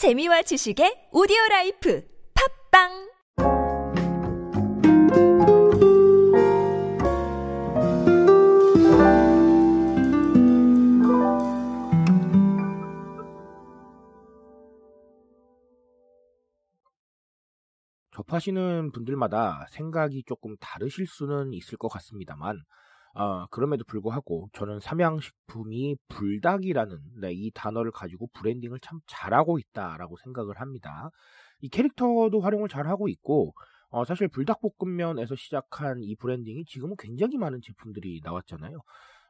재미와 지식의 오디오 life 팟빵! 접하시는 분들마다 생각이 조금 다르실 수는 있을 것 같습니다만, 아, 그럼에도 불구하고 저는 삼양식품이 불닭이라는 네, 이 단어를 가지고 branding을 참 잘하고 있다라고 생각을 합니다. 이 캐릭터도 활용을 잘하고 있고, 어, 사실 불닭볶음면에서 시작한 이 브랜딩이 지금은 굉장히 많은 제품들이 나왔잖아요.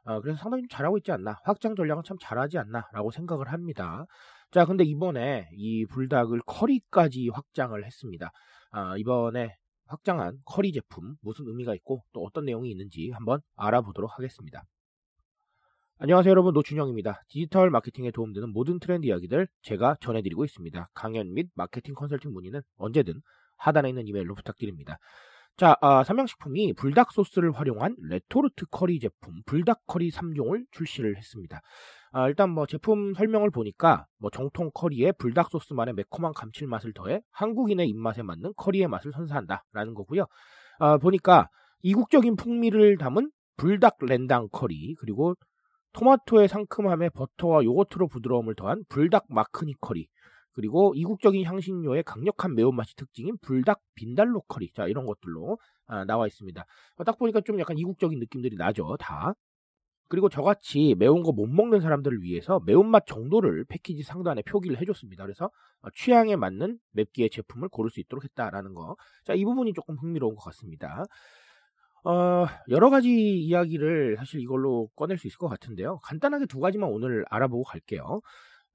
어, 그래서 상당히 좀 잘하고 있지 않나, 확장 전략은 참 잘하지 않나라고 생각을 합니다. 자, 근데 이번에 이 불닭을 커리까지 확장을 했습니다. 아, 이번에 확장한 커리 제품 무슨 의미가 있고 또 어떤 내용이 있는지 한번 알아보도록 하겠습니다. 안녕하세요 여러분 노준영입니다. 디지털 마케팅에 도움되는 모든 트렌드 이야기들 제가 전해드리고 있습니다. 강연 및 마케팅 컨설팅 문의는 언제든 하단에 있는 이메일로 부탁드립니다. 자, 아, 삼양식품이 불닭 소스를 활용한 레토르트 커리 제품 불닭 커리 3종을 출시를 했습니다. 아, 일단 뭐 제품 설명을 보니까 뭐 정통 커리에 불닭 소스만의 매콤한 감칠맛을 더해 한국인의 입맛에 맞는 커리의 맛을 선사한다라는 거고요. 아, 보니까 이국적인 풍미를 담은 불닭 렌당 커리 그리고 토마토의 상큼함에 버터와 요거트로 부드러움을 더한 불닭 마크니 커리 그리고 이국적인 향신료의 강력한 매운맛이 특징인 불닭 빈달로 커리 자 이런 것들로 아, 나와 있습니다. 딱 보니까 좀 약간 이국적인 느낌들이 나죠 다. 그리고 저같이 매운 거 못 먹는 사람들을 위해서 매운맛 정도를 패키지 상단에 표기를 해줬습니다. 그래서 어, 취향에 맞는 맵기의 제품을 고를 수 있도록 했다라는 거. 자, 이 부분이 조금 흥미로운 것 같습니다. 어, 여러 가지 이야기를 사실 이걸로 꺼낼 수 있을 것 같은데요. 간단하게 두 가지만 오늘 알아보고 갈게요.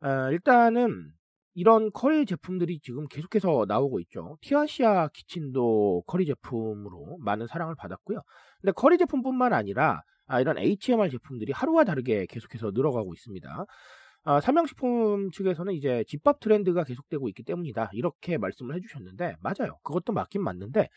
어, 일단은 이런 커리 제품들이 지금 계속해서 나오고 있죠. 티아시아 키친도 커리 제품으로 많은 사랑을 받았고요. 근데 커리 제품뿐만 아니라 아, 이런 HMR 제품들이 하루와 다르게 계속해서 늘어가고 있습니다. 아, 삼양식품 측에서는 이제 집밥 트렌드가 계속되고 있기 때문이다. 이렇게 말씀을 해주셨는데, 맞아요. 그것도 맞긴 맞는데,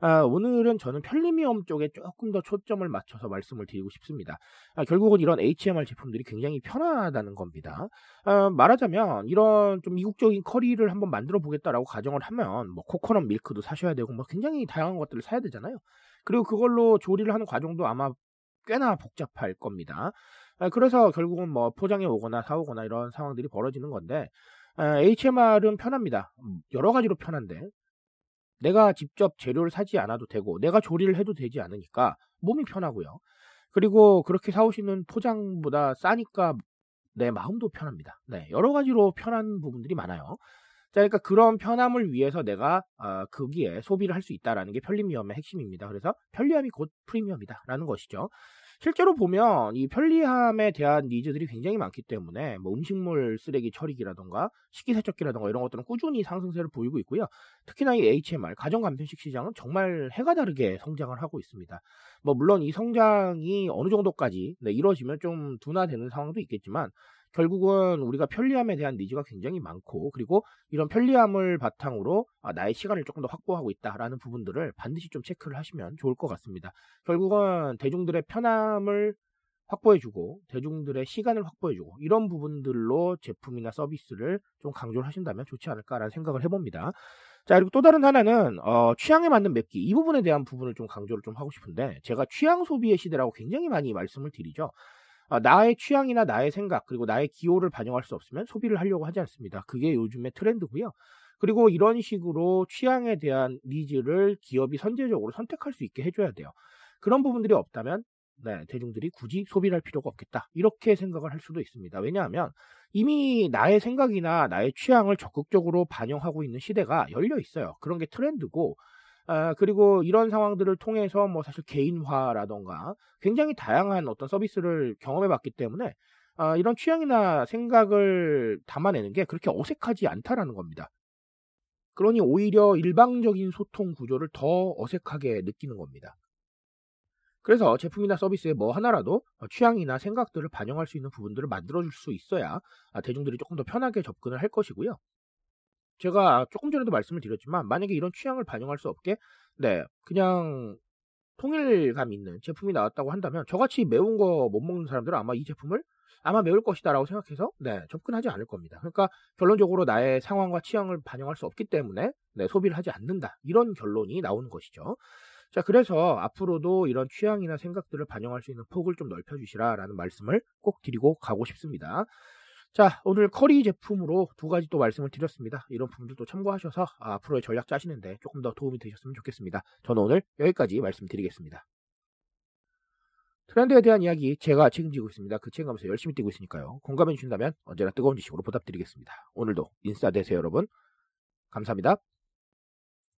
아, 오늘은 저는 편리미엄 쪽에 조금 더 초점을 맞춰서 말씀을 드리고 싶습니다. 아, 결국은 이런 HMR 제품들이 굉장히 편하다는 겁니다. 아, 말하자면 이런 좀 이국적인 커리를 한번 만들어 보겠다라고 가정을 하면 뭐 코코넛 밀크도 사셔야 되고 뭐 굉장히 다양한 것들을 사야 되잖아요. 그리고 그걸로 조리를 하는 과정도 아마 꽤나 복잡할 겁니다. 아, 그래서 결국은 뭐 포장해 오거나 사오거나 이런 상황들이 벌어지는 건데 HMR은 편합니다. 음, 여러 가지로 편한데 내가 직접 재료를 사지 않아도 되고 내가 조리를 해도 되지 않으니까 몸이 편하고요. 그리고 그렇게 사오시는 포장보다 싸니까 내 마음도 편합니다. 네, 여러 가지로 편한 부분들이 많아요. 자, 그러니까 그런 편함을 위해서 내가 어, 거기에 소비를 할 수 있다라는 게 편리 미엄의 핵심입니다. 그래서 편리함이 곧 프리미엄이다라는 것이죠. 실제로 보면 이 편리함에 대한 니즈들이 굉장히 많기 때문에 뭐 음식물 쓰레기 처리기라던가 식기세척기라던가 이런 것들은 꾸준히 상승세를 보이고 있고요. 특히나 이 HMR 가정 간편식 시장은 정말 해가 다르게 성장을 하고 있습니다. 뭐 물론 이 성장이 어느 정도까지 네, 이루어지면 좀 둔화되는 상황도 있겠지만 결국은 우리가 편리함에 대한 니즈가 굉장히 많고 그리고 이런 편리함을 바탕으로 아, 나의 시간을 조금 더 확보하고 있다라는 부분들을 반드시 좀 체크를 하시면 좋을 것 같습니다. 결국은 대중들의 편함을 확보해주고 대중들의 시간을 확보해주고 이런 부분들로 제품이나 서비스를 좀 강조를 하신다면 좋지 않을까라는 생각을 해봅니다. 자 그리고 또 다른 하나는 어, 취향에 맞는 맵기 이 부분에 대한 부분을 좀 강조를 좀 하고 싶은데 제가 취향 소비의 시대라고 굉장히 많이 말씀을 드리죠. 아, 나의 취향이나 나의 생각 그리고 나의 기호를 반영할 수 없으면 소비를 하려고 하지 않습니다. 그게 요즘의 트렌드고요. 그리고 이런 식으로 취향에 대한 니즈를 기업이 선제적으로 선택할 수 있게 해줘야 돼요. 그런 부분들이 없다면 네, 대중들이 굳이 소비를 할 필요가 없겠다. 이렇게 생각을 할 수도 있습니다. 왜냐하면 이미 나의 생각이나 나의 취향을 적극적으로 반영하고 있는 시대가 열려 있어요. 그런 게 트렌드고 아, 그리고 이런 상황들을 통해서 뭐 사실 개인화라던가 굉장히 다양한 어떤 서비스를 경험해 봤기 때문에 아, 이런 취향이나 생각을 담아내는 게 그렇게 어색하지 않다라는 겁니다. 그러니 오히려 일방적인 소통 구조를 더 어색하게 느끼는 겁니다. 그래서 제품이나 서비스에 뭐 하나라도 취향이나 생각들을 반영할 수 있는 부분들을 만들어줄 수 있어야 아, 대중들이 조금 더 편하게 접근을 할 것이고요. 제가 조금 전에도 말씀을 드렸지만 만약에 이런 취향을 반영할 수 없게 네 그냥 통일감 있는 제품이 나왔다고 한다면 저같이 매운 거 못 먹는 사람들은 아마 이 제품을 아마 매울 것이다라고 생각해서 네, 접근하지 않을 겁니다. 그러니까 결론적으로 나의 상황과 취향을 반영할 수 없기 때문에 네, 소비를 하지 않는다. 이런 결론이 나오는 것이죠. 자, 그래서 앞으로도 이런 취향이나 생각들을 반영할 수 있는 폭을 좀 넓혀주시라라는 말씀을 꼭 드리고 가고 싶습니다. 자, 오늘 커리 제품으로 두 가지 또 말씀을 드렸습니다. 이런 부분들도 참고하셔서 아, 앞으로의 전략 짜시는데 조금 더 도움이 되셨으면 좋겠습니다. 저는 오늘 여기까지 말씀드리겠습니다. 트렌드에 대한 이야기 제가 책임지고 있습니다. 그 책임감에서 열심히 뛰고 있으니까요. 공감해 주신다면 언제나 뜨거운 지식으로 보답드리겠습니다. 오늘도 인싸 되세요, 여러분. 감사합니다.